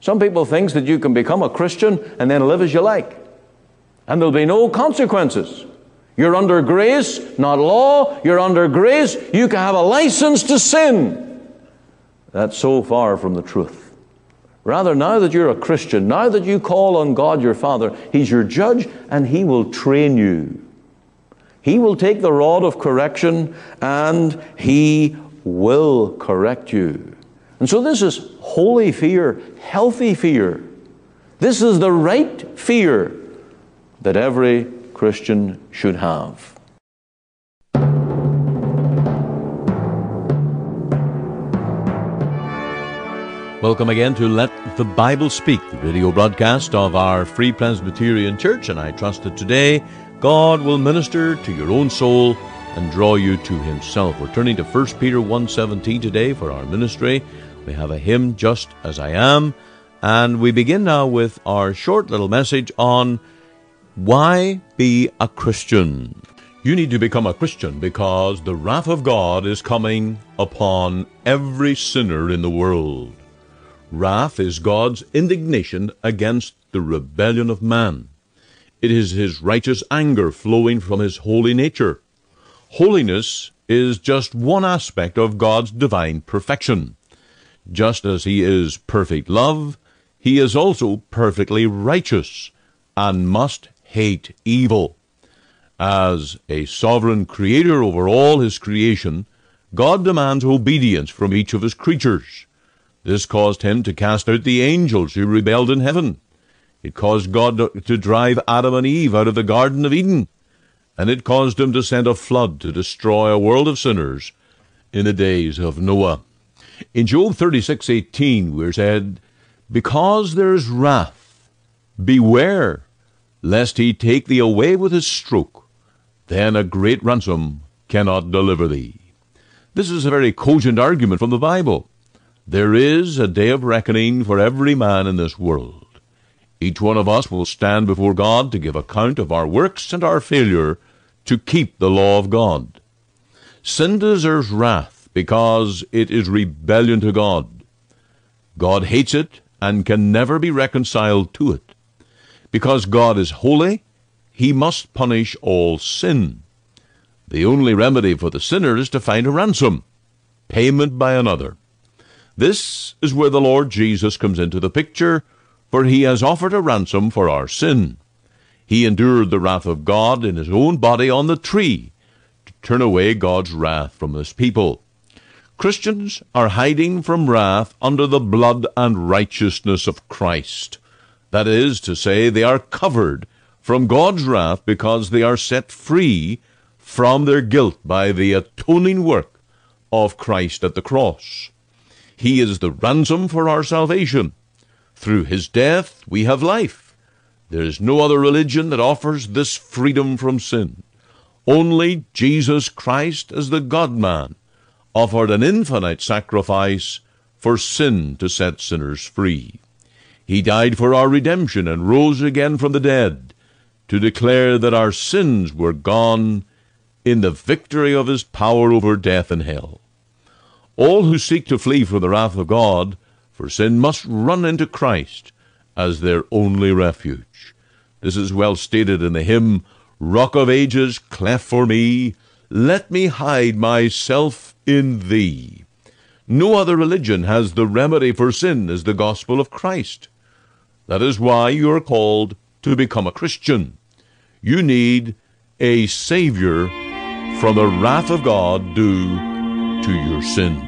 Some people think that you can become a Christian and then live as you like. And there'll be no consequences. You're under grace, not law. You're under grace. You can have a license to sin. That's so far from the truth. Rather, now that you're a Christian, now that you call on God your Father, He's your judge and He will train you. He will take the rod of correction and He will correct you. And so this is holy fear, healthy fear. This is the right fear that every Christian should have. Welcome again to Let the Bible Speak, the radio broadcast of our Free Presbyterian Church, and I trust that today God will minister to your own soul and draw you to himself. We're turning to 1 Peter 1:17 today for our ministry. We have a hymn just as I am, and we begin now with our short little message on why be a Christian. You need to become a Christian because the wrath of God is coming upon every sinner in the world. Wrath is God's indignation against the rebellion of man. It is his righteous anger flowing from his holy nature. Holiness is just one aspect of God's divine perfection. Just as he is perfect love, he is also perfectly righteous and must hate evil. As a sovereign creator over all his creation, God demands obedience from each of his creatures. This caused him to cast out the angels who rebelled in heaven. It caused God to drive Adam and Eve out of the Garden of Eden. And it caused him to send a flood to destroy a world of sinners in the days of Noah. In Job 36:18 we're said, Because there is wrath, beware lest he take thee away with his stroke, then a great ransom cannot deliver thee. This is a very cogent argument from the Bible. There is a day of reckoning for every man in this world. Each one of us will stand before God to give account of our works and our failure to keep the law of God. Sin deserves wrath because it is rebellion to God. God hates it and can never be reconciled to it. Because God is holy, he must punish all sin. The only remedy for the sinner is to find a ransom, payment by another. This is where the Lord Jesus comes into the picture, for he has offered a ransom for our sin. He endured the wrath of God in his own body on the tree to turn away God's wrath from his people. Christians are hiding from wrath under the blood and righteousness of Christ. That is to say, they are covered from God's wrath because they are set free from their guilt by the atoning work of Christ at the cross. He is the ransom for our salvation. Through his death we have life. There is no other religion that offers this freedom from sin. Only Jesus Christ as the God-man offered an infinite sacrifice for sin to set sinners free. He died for our redemption and rose again from the dead to declare that our sins were gone in the victory of his power over death and hell. All who seek to flee from the wrath of God for sin must run into Christ as their only refuge. This is well stated in the hymn, Rock of Ages, cleft for me, let me hide myself in thee. No other religion has the remedy for sin as the gospel of Christ. That is why you are called to become a Christian. You need a Savior from the wrath of God due to your sin.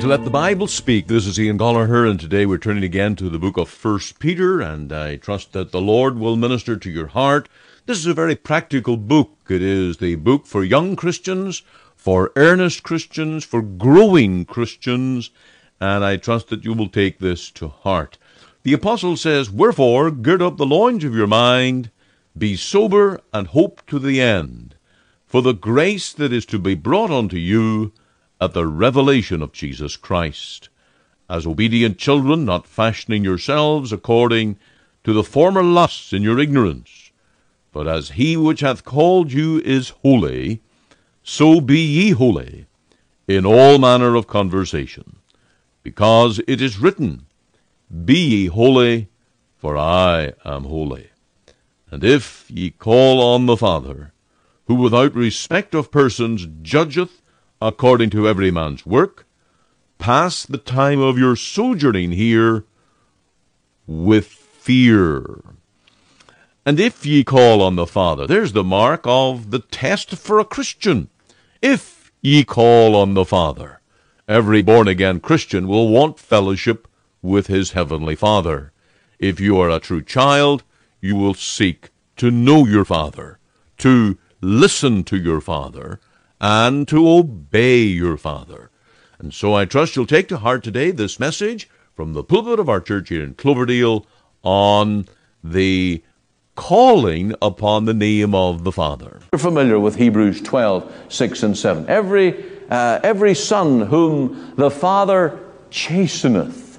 To Let the Bible Speak. This is Ian Goligher, and today we're turning again to the book of First Peter, and I trust that the Lord will minister to your heart. This is a very practical book. It is the book for young Christians, for earnest Christians, for growing Christians, and I trust that you will take this to heart. The apostle says, Wherefore, gird up the loins of your mind, be sober, and hope to the end, for the grace that is to be brought unto you at the revelation of Jesus Christ. As obedient children, not fashioning yourselves according to the former lusts in your ignorance, but as he which hath called you is holy, so be ye holy in all manner of conversation, because it is written, Be ye holy, for I am holy. And if ye call on the Father, who without respect of persons judgeth according to every man's work, pass the time of your sojourning here with fear. And if ye call on the Father, there's the mark of the test for a Christian. If ye call on the Father, every born again Christian will want fellowship with his heavenly Father. If you are a true child, you will seek to know your Father, to listen to your Father, and to obey your Father. And so I trust you'll take to heart today this message from the pulpit of our church here in Cloverdale on the calling upon the name of the Father. You're familiar with Hebrews 12, 6 and 7. Every, uh, every son whom the Father chasteneth,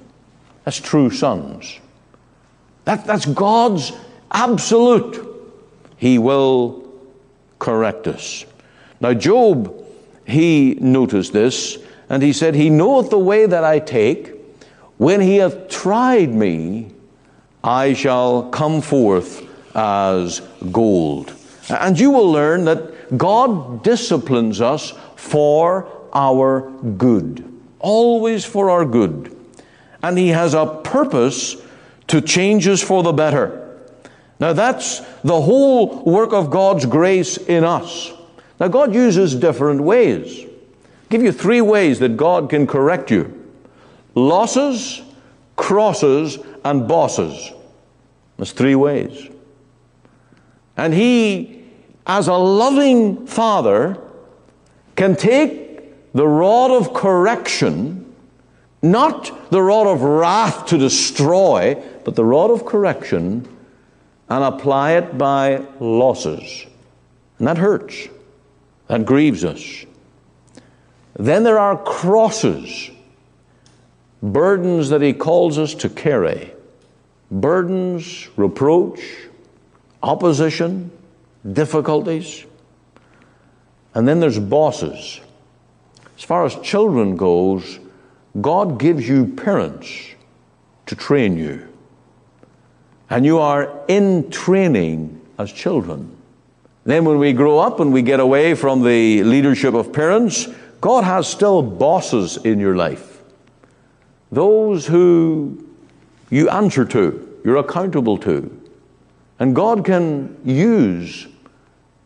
that's true sons. That, that's God's absolute. He will correct us. Now, Job, he noticed this, and he said, He knoweth the way that I take. When he hath tried me, I shall come forth as gold. And you will learn that God disciplines us for our good, always for our good. And He has a purpose to change us for the better. Now, that's the whole work of God's grace in us. Now, God uses different ways. I'll give you three ways that God can correct you losses, crosses, and bosses. That's three ways. And He, as a loving Father, can take the rod of correction, not the rod of wrath to destroy, but the rod of correction, and apply it by losses. And that hurts. That grieves us. Then there are crosses, burdens that He calls us to carry. Burdens, reproach, opposition, difficulties. And then there's bosses. As far as children goes, God gives you parents to train you. And you are in training as children. Then, when we grow up and we get away from the leadership of parents, God has still bosses in your life. Those who you answer to, you're accountable to. And God can use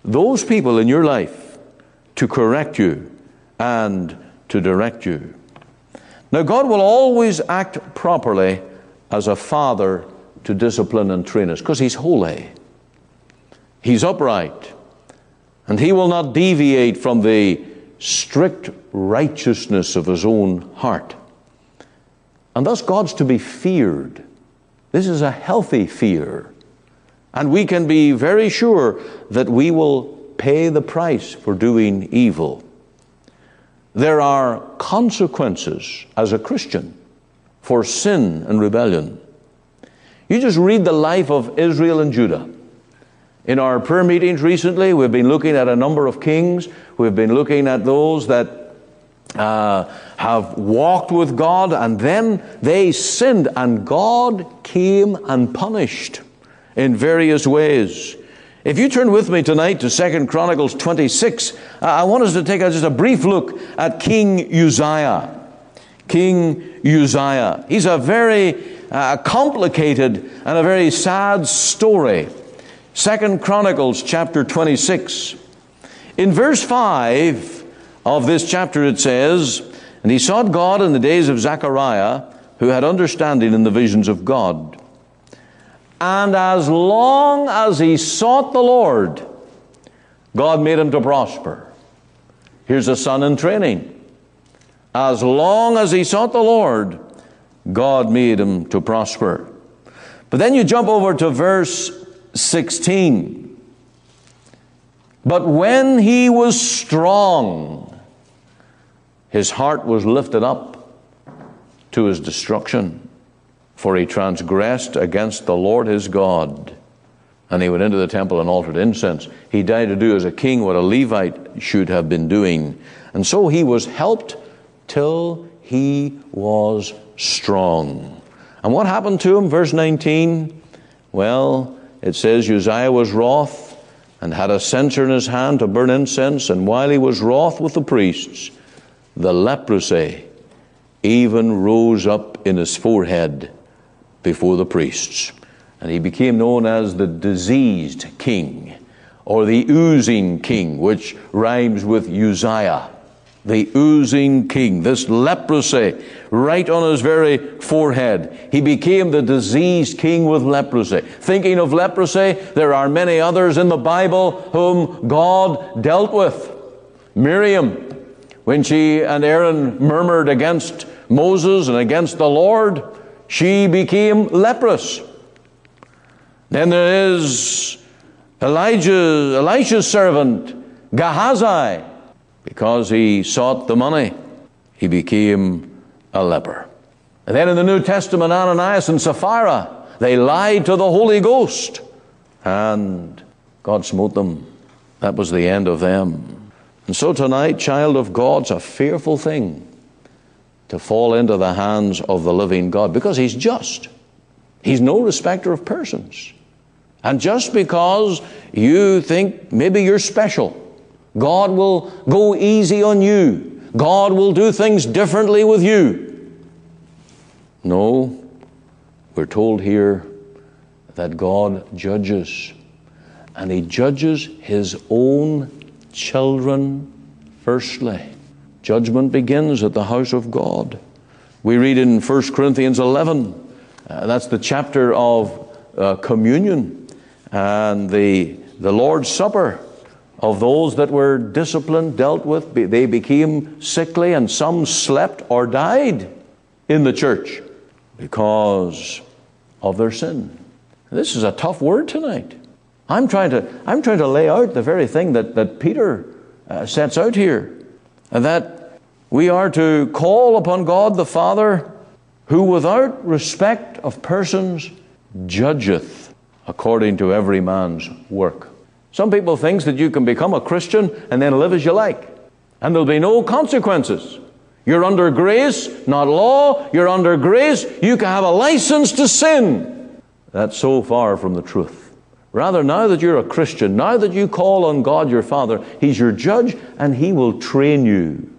those people in your life to correct you and to direct you. Now, God will always act properly as a father to discipline and train us because He's holy. He's upright. And he will not deviate from the strict righteousness of his own heart. And thus, God's to be feared. This is a healthy fear. And we can be very sure that we will pay the price for doing evil. There are consequences as a Christian for sin and rebellion. You just read the life of Israel and Judah. In our prayer meetings recently, we've been looking at a number of kings. We've been looking at those that uh, have walked with God and then they sinned, and God came and punished in various ways. If you turn with me tonight to Second Chronicles 26, I want us to take just a brief look at King Uzziah. King Uzziah. He's a very uh, complicated and a very sad story. Second Chronicles chapter 26. In verse 5 of this chapter it says, And he sought God in the days of Zechariah, who had understanding in the visions of God. And as long as he sought the Lord, God made him to prosper. Here's a son in training. As long as he sought the Lord, God made him to prosper. But then you jump over to verse 16. But when he was strong, his heart was lifted up to his destruction, for he transgressed against the Lord his God. And he went into the temple and offered incense. He died to do as a king what a Levite should have been doing. And so he was helped till he was strong. And what happened to him? Verse 19. Well, it says Uzziah was wroth and had a censer in his hand to burn incense, and while he was wroth with the priests, the leprosy even rose up in his forehead before the priests. And he became known as the diseased king, or the oozing king, which rhymes with Uzziah the oozing king, this leprosy right on his very forehead. He became the diseased king with leprosy. Thinking of leprosy, there are many others in the Bible whom God dealt with. Miriam, when she and Aaron murmured against Moses and against the Lord, she became leprous. Then there is Elijah, Elisha's servant, Gehazi because he sought the money, he became a leper. And then in the New Testament, Ananias and Sapphira, they lied to the Holy Ghost, and God smote them. That was the end of them. And so tonight, child of God, it's a fearful thing to fall into the hands of the living God because He's just. He's no respecter of persons. And just because you think maybe you're special, God will go easy on you. God will do things differently with you. No, we're told here that God judges, and He judges His own children firstly. Judgment begins at the house of God. We read in 1 Corinthians 11, uh, that's the chapter of uh, communion and the, the Lord's Supper of those that were disciplined, dealt with, they became sickly, and some slept or died in the church because of their sin. This is a tough word tonight. I'm trying to, I'm trying to lay out the very thing that, that Peter uh, sets out here, that we are to call upon God the Father, who without respect of persons judgeth according to every man's work. Some people think that you can become a Christian and then live as you like, and there'll be no consequences. You're under grace, not law. You're under grace. You can have a license to sin. That's so far from the truth. Rather, now that you're a Christian, now that you call on God your Father, He's your judge and He will train you.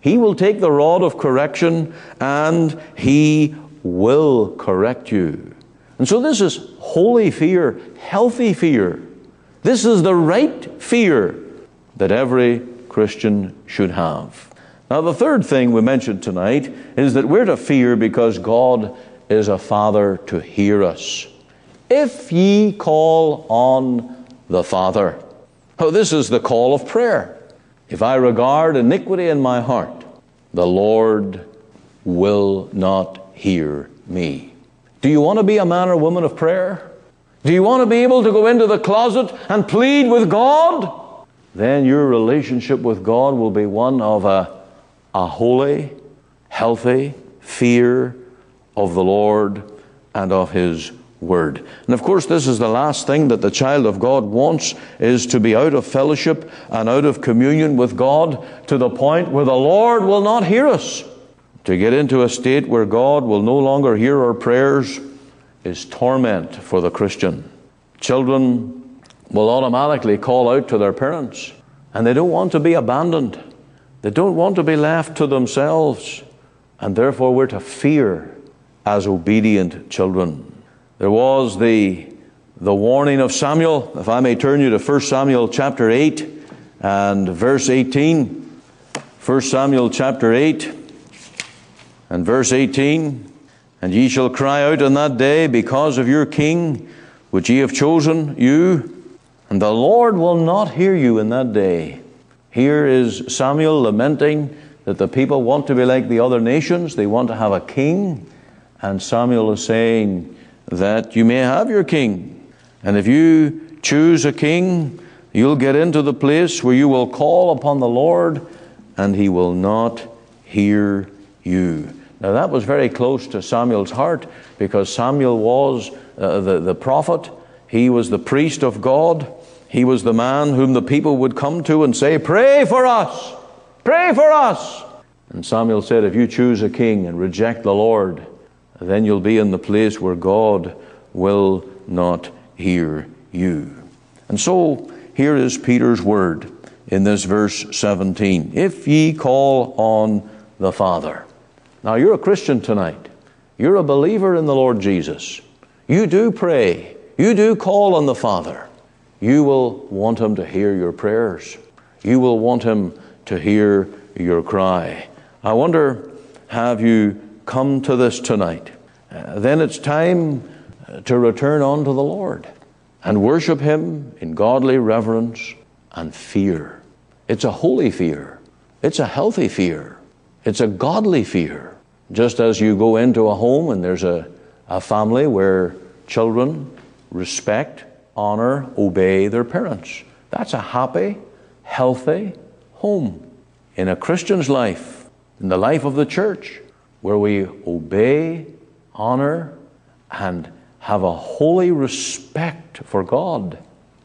He will take the rod of correction and He will correct you. And so, this is holy fear, healthy fear. This is the right fear that every Christian should have. Now, the third thing we mentioned tonight is that we're to fear because God is a Father to hear us. If ye call on the Father. Oh, this is the call of prayer. If I regard iniquity in my heart, the Lord will not hear me. Do you want to be a man or woman of prayer? Do you want to be able to go into the closet and plead with God? Then your relationship with God will be one of a, a holy, healthy fear of the Lord and of His Word. And of course, this is the last thing that the child of God wants is to be out of fellowship and out of communion with God to the point where the Lord will not hear us. To get into a state where God will no longer hear our prayers is torment for the Christian. Children will automatically call out to their parents, and they don't want to be abandoned. They don't want to be left to themselves, and therefore we're to fear as obedient children. There was the, the warning of Samuel, if I may turn you to 1 Samuel chapter 8 and verse 18. 1 Samuel chapter 8 And verse 18 And ye shall cry out in that day because of your king, which ye have chosen, you, and the Lord will not hear you in that day. Here is Samuel lamenting that the people want to be like the other nations, they want to have a king. And Samuel is saying that you may have your king. And if you choose a king, you'll get into the place where you will call upon the Lord and he will not hear you. Now, that was very close to Samuel's heart because Samuel was uh, the, the prophet, he was the priest of God, he was the man whom the people would come to and say, Pray for us! Pray for us! And Samuel said, If you choose a king and reject the Lord, then you'll be in the place where God will not hear you. And so, here is Peter's word in this verse 17 If ye call on the Father. Now, you're a Christian tonight. You're a believer in the Lord Jesus. You do pray. You do call on the Father. You will want Him to hear your prayers. You will want Him to hear your cry. I wonder, have you come to this tonight? Uh, then it's time uh, to return unto the Lord and worship Him in godly reverence and fear. It's a holy fear, it's a healthy fear. It's a godly fear. Just as you go into a home and there's a, a family where children respect, honor, obey their parents. That's a happy, healthy home. In a Christian's life, in the life of the church, where we obey, honor, and have a holy respect for God,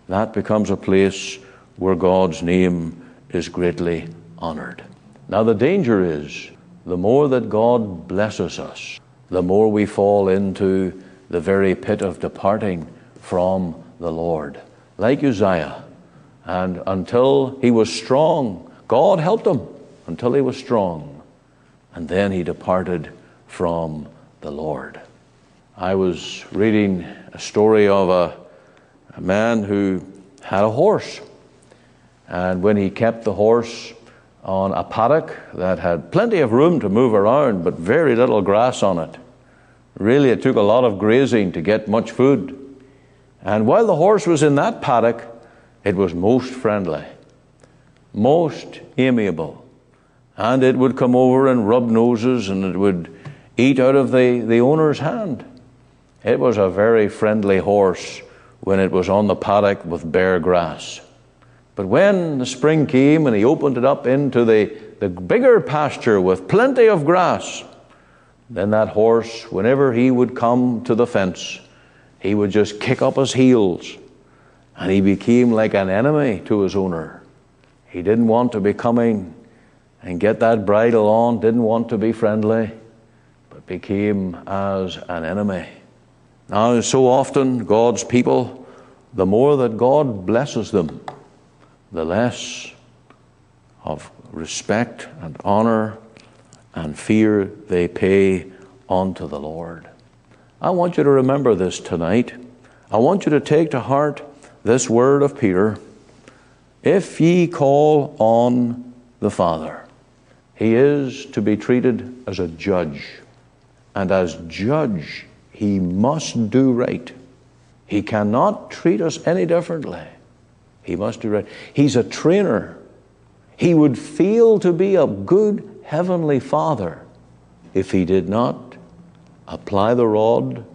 that becomes a place where God's name is greatly honored. Now, the danger is the more that God blesses us, the more we fall into the very pit of departing from the Lord. Like Uzziah. And until he was strong, God helped him until he was strong. And then he departed from the Lord. I was reading a story of a, a man who had a horse. And when he kept the horse on a paddock that had plenty of room to move around, but very little grass on it. Really, it took a lot of grazing to get much food. And while the horse was in that paddock, it was most friendly, most amiable. And it would come over and rub noses and it would eat out of the, the owner's hand. It was a very friendly horse when it was on the paddock with bare grass. But when the spring came and he opened it up into the, the bigger pasture with plenty of grass, then that horse, whenever he would come to the fence, he would just kick up his heels and he became like an enemy to his owner. He didn't want to be coming and get that bridle on, didn't want to be friendly, but became as an enemy. Now, so often, God's people, the more that God blesses them, the less of respect and honor and fear they pay unto the Lord. I want you to remember this tonight. I want you to take to heart this word of Peter if ye call on the Father, he is to be treated as a judge. And as judge, he must do right. He cannot treat us any differently. He must do right. He's a trainer. He would feel to be a good heavenly father if he did not apply the rod,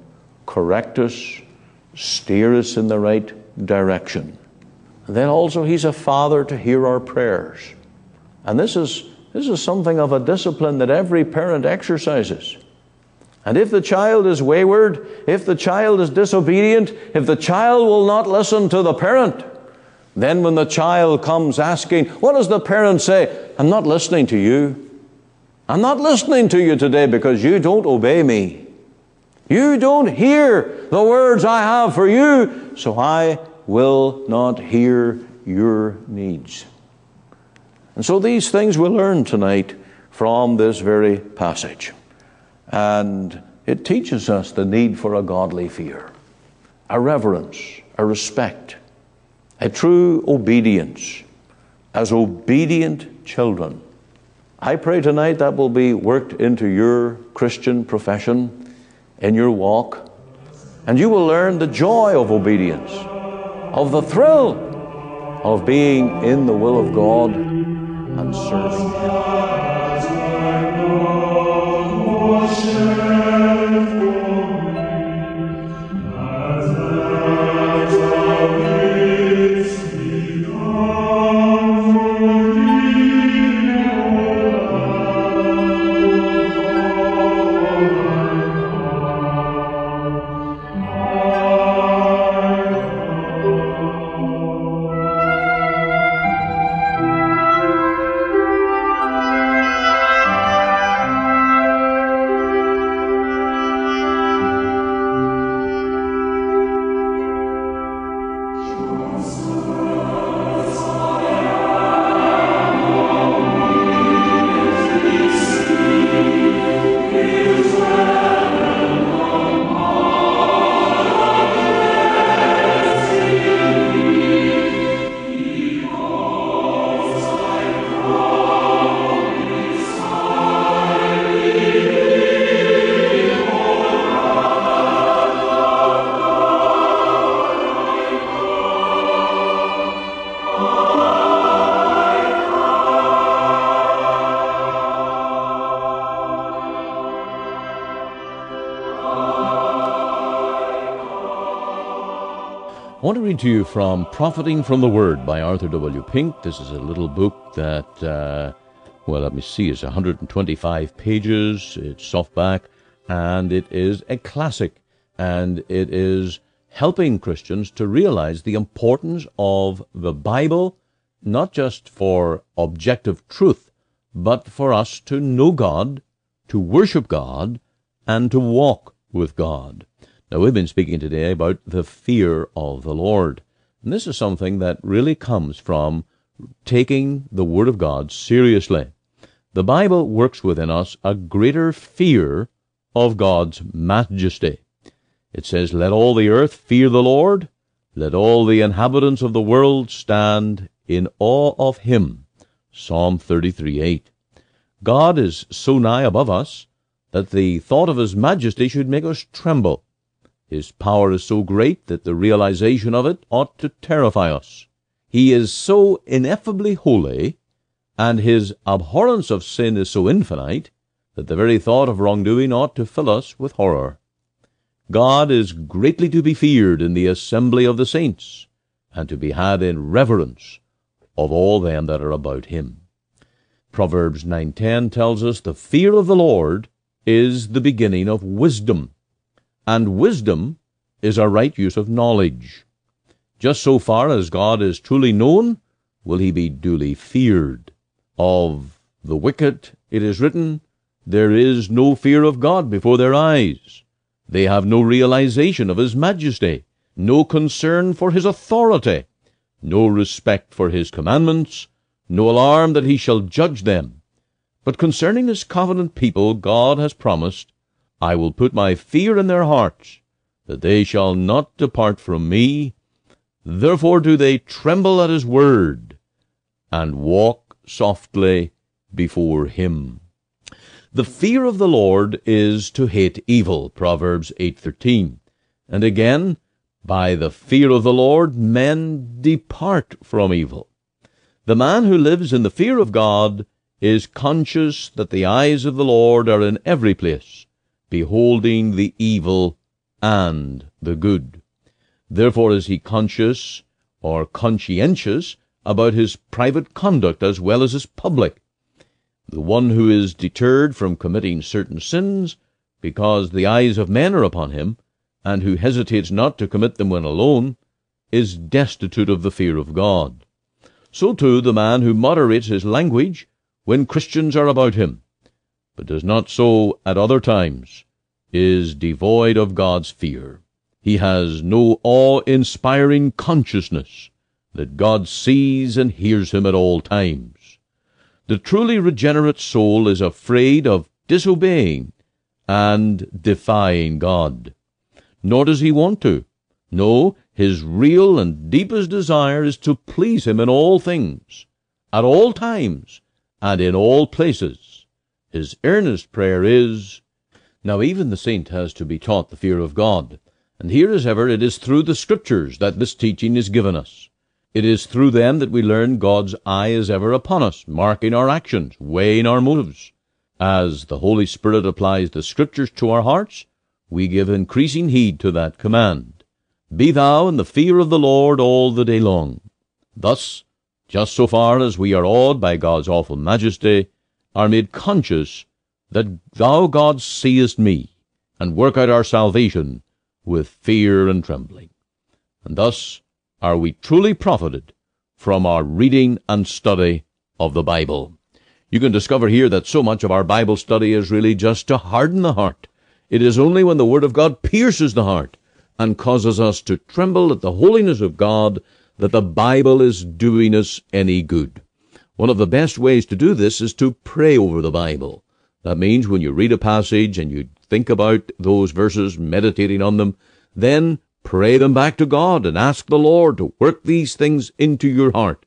correct us, steer us in the right direction. And then also, he's a father to hear our prayers. And this is, this is something of a discipline that every parent exercises. And if the child is wayward, if the child is disobedient, if the child will not listen to the parent, then, when the child comes asking, what does the parent say? I'm not listening to you. I'm not listening to you today because you don't obey me. You don't hear the words I have for you, so I will not hear your needs. And so these things we learn tonight from this very passage. And it teaches us the need for a godly fear, a reverence, a respect a true obedience. As obedient children. I pray tonight that will be worked into your Christian profession, in your walk, and you will learn the joy of obedience, of the thrill of being in the will of God and serving Him. Want to read to you from Profiting from the Word by Arthur W. Pink. This is a little book that, uh, well, let me see, it's 125 pages, it's softback, and it is a classic, and it is helping Christians to realize the importance of the Bible, not just for objective truth, but for us to know God, to worship God, and to walk with God. Now, we've been speaking today about the fear of the Lord. And this is something that really comes from taking the Word of God seriously. The Bible works within us a greater fear of God's majesty. It says, Let all the earth fear the Lord, let all the inhabitants of the world stand in awe of him. Psalm 33 8. God is so nigh above us that the thought of his majesty should make us tremble. His power is so great that the realization of it ought to terrify us. He is so ineffably holy, and his abhorrence of sin is so infinite, that the very thought of wrongdoing ought to fill us with horror. God is greatly to be feared in the assembly of the saints, and to be had in reverence of all them that are about him. Proverbs 9.10 tells us the fear of the Lord is the beginning of wisdom and wisdom is a right use of knowledge. Just so far as God is truly known, will he be duly feared. Of the wicked it is written, There is no fear of God before their eyes. They have no realization of his majesty, no concern for his authority, no respect for his commandments, no alarm that he shall judge them. But concerning his covenant people, God has promised, I will put my fear in their hearts, that they shall not depart from me. Therefore do they tremble at his word, and walk softly before him. The fear of the Lord is to hate evil, Proverbs 8.13. And again, by the fear of the Lord men depart from evil. The man who lives in the fear of God is conscious that the eyes of the Lord are in every place, beholding the evil and the good. Therefore is he conscious or conscientious about his private conduct as well as his public. The one who is deterred from committing certain sins because the eyes of men are upon him, and who hesitates not to commit them when alone, is destitute of the fear of God. So too the man who moderates his language when Christians are about him, but does not so at other times, is devoid of God's fear. He has no awe-inspiring consciousness that God sees and hears him at all times. The truly regenerate soul is afraid of disobeying and defying God. Nor does he want to. No, his real and deepest desire is to please him in all things, at all times, and in all places. His earnest prayer is, Now even the saint has to be taught the fear of God, and here as ever it is through the Scriptures that this teaching is given us. It is through them that we learn God's eye is ever upon us, marking our actions, weighing our motives. As the Holy Spirit applies the Scriptures to our hearts, we give increasing heed to that command. Be thou in the fear of the Lord all the day long. Thus, just so far as we are awed by God's awful majesty, are made conscious that thou, God, seest me, and work out our salvation with fear and trembling. And thus are we truly profited from our reading and study of the Bible. You can discover here that so much of our Bible study is really just to harden the heart. It is only when the Word of God pierces the heart and causes us to tremble at the holiness of God that the Bible is doing us any good. One of the best ways to do this is to pray over the Bible. That means when you read a passage and you think about those verses, meditating on them, then pray them back to God and ask the Lord to work these things into your heart,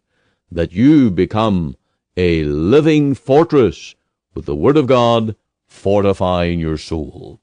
that you become a living fortress with the Word of God fortifying your soul.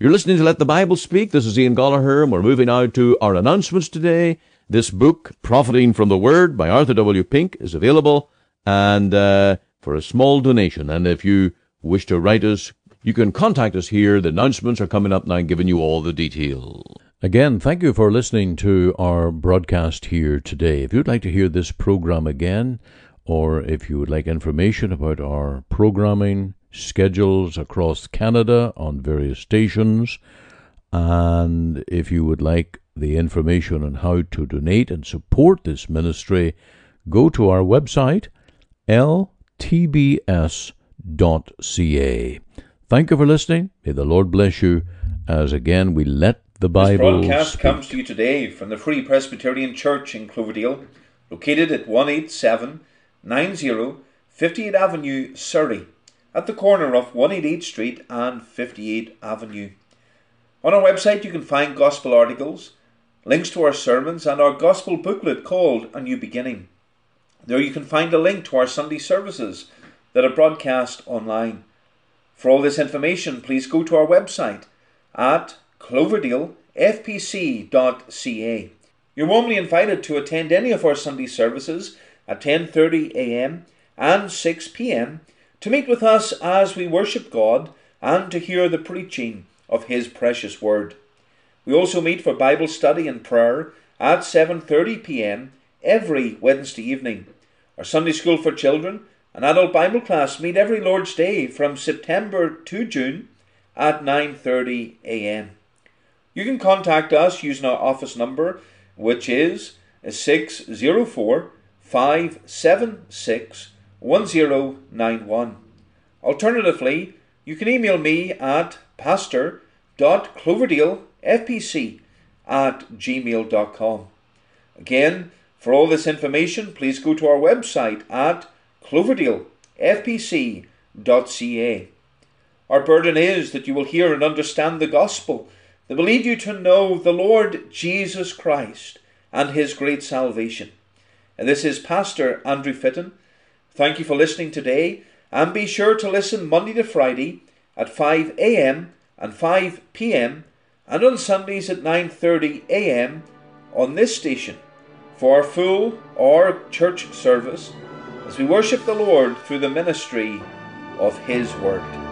You're listening to Let the Bible Speak. This is Ian Goligher, and we're moving now to our announcements today. This book, Profiting from the Word by Arthur W. Pink, is available and uh, for a small donation. And if you wish to write us, you can contact us here. The announcements are coming up now, giving you all the detail. Again, thank you for listening to our broadcast here today. If you'd like to hear this program again, or if you would like information about our programming schedules across Canada on various stations, and if you would like the information on how to donate and support this ministry, go to our website, ltbs.ca. Thank you for listening. May the Lord bless you as again we let the Bible. This broadcast speak. comes to you today from the Free Presbyterian Church in Cloverdale, located at 18790 58 Avenue, Surrey, at the corner of 188 Street and 58 Avenue. On our website, you can find gospel articles, links to our sermons, and our gospel booklet called A New Beginning. There you can find a link to our Sunday services that are broadcast online. For all this information, please go to our website at cloverdalefpc.ca. You're warmly invited to attend any of our Sunday services at 10:30 a.m. and 6 p.m. to meet with us as we worship God and to hear the preaching of his precious word. We also meet for Bible study and prayer at 7:30 p.m. every Wednesday evening. Our Sunday school for children and adult Bible class meet every Lord's Day from September to June at 9:30 a.m. You can contact us using our office number which is 604 576 1091. Alternatively, you can email me at pastor.cloverdalefpc at gmail.com. Again, for all this information, please go to our website at cloverdalefpc.ca. Our burden is that you will hear and understand the gospel that will lead you to know the Lord Jesus Christ and his great salvation. And this is Pastor Andrew Fitton. Thank you for listening today, and be sure to listen Monday to Friday at 5 a.m. and 5 p.m. and on Sundays at 9:30 a.m. on this station for our full or church service as we worship the Lord through the ministry of his word.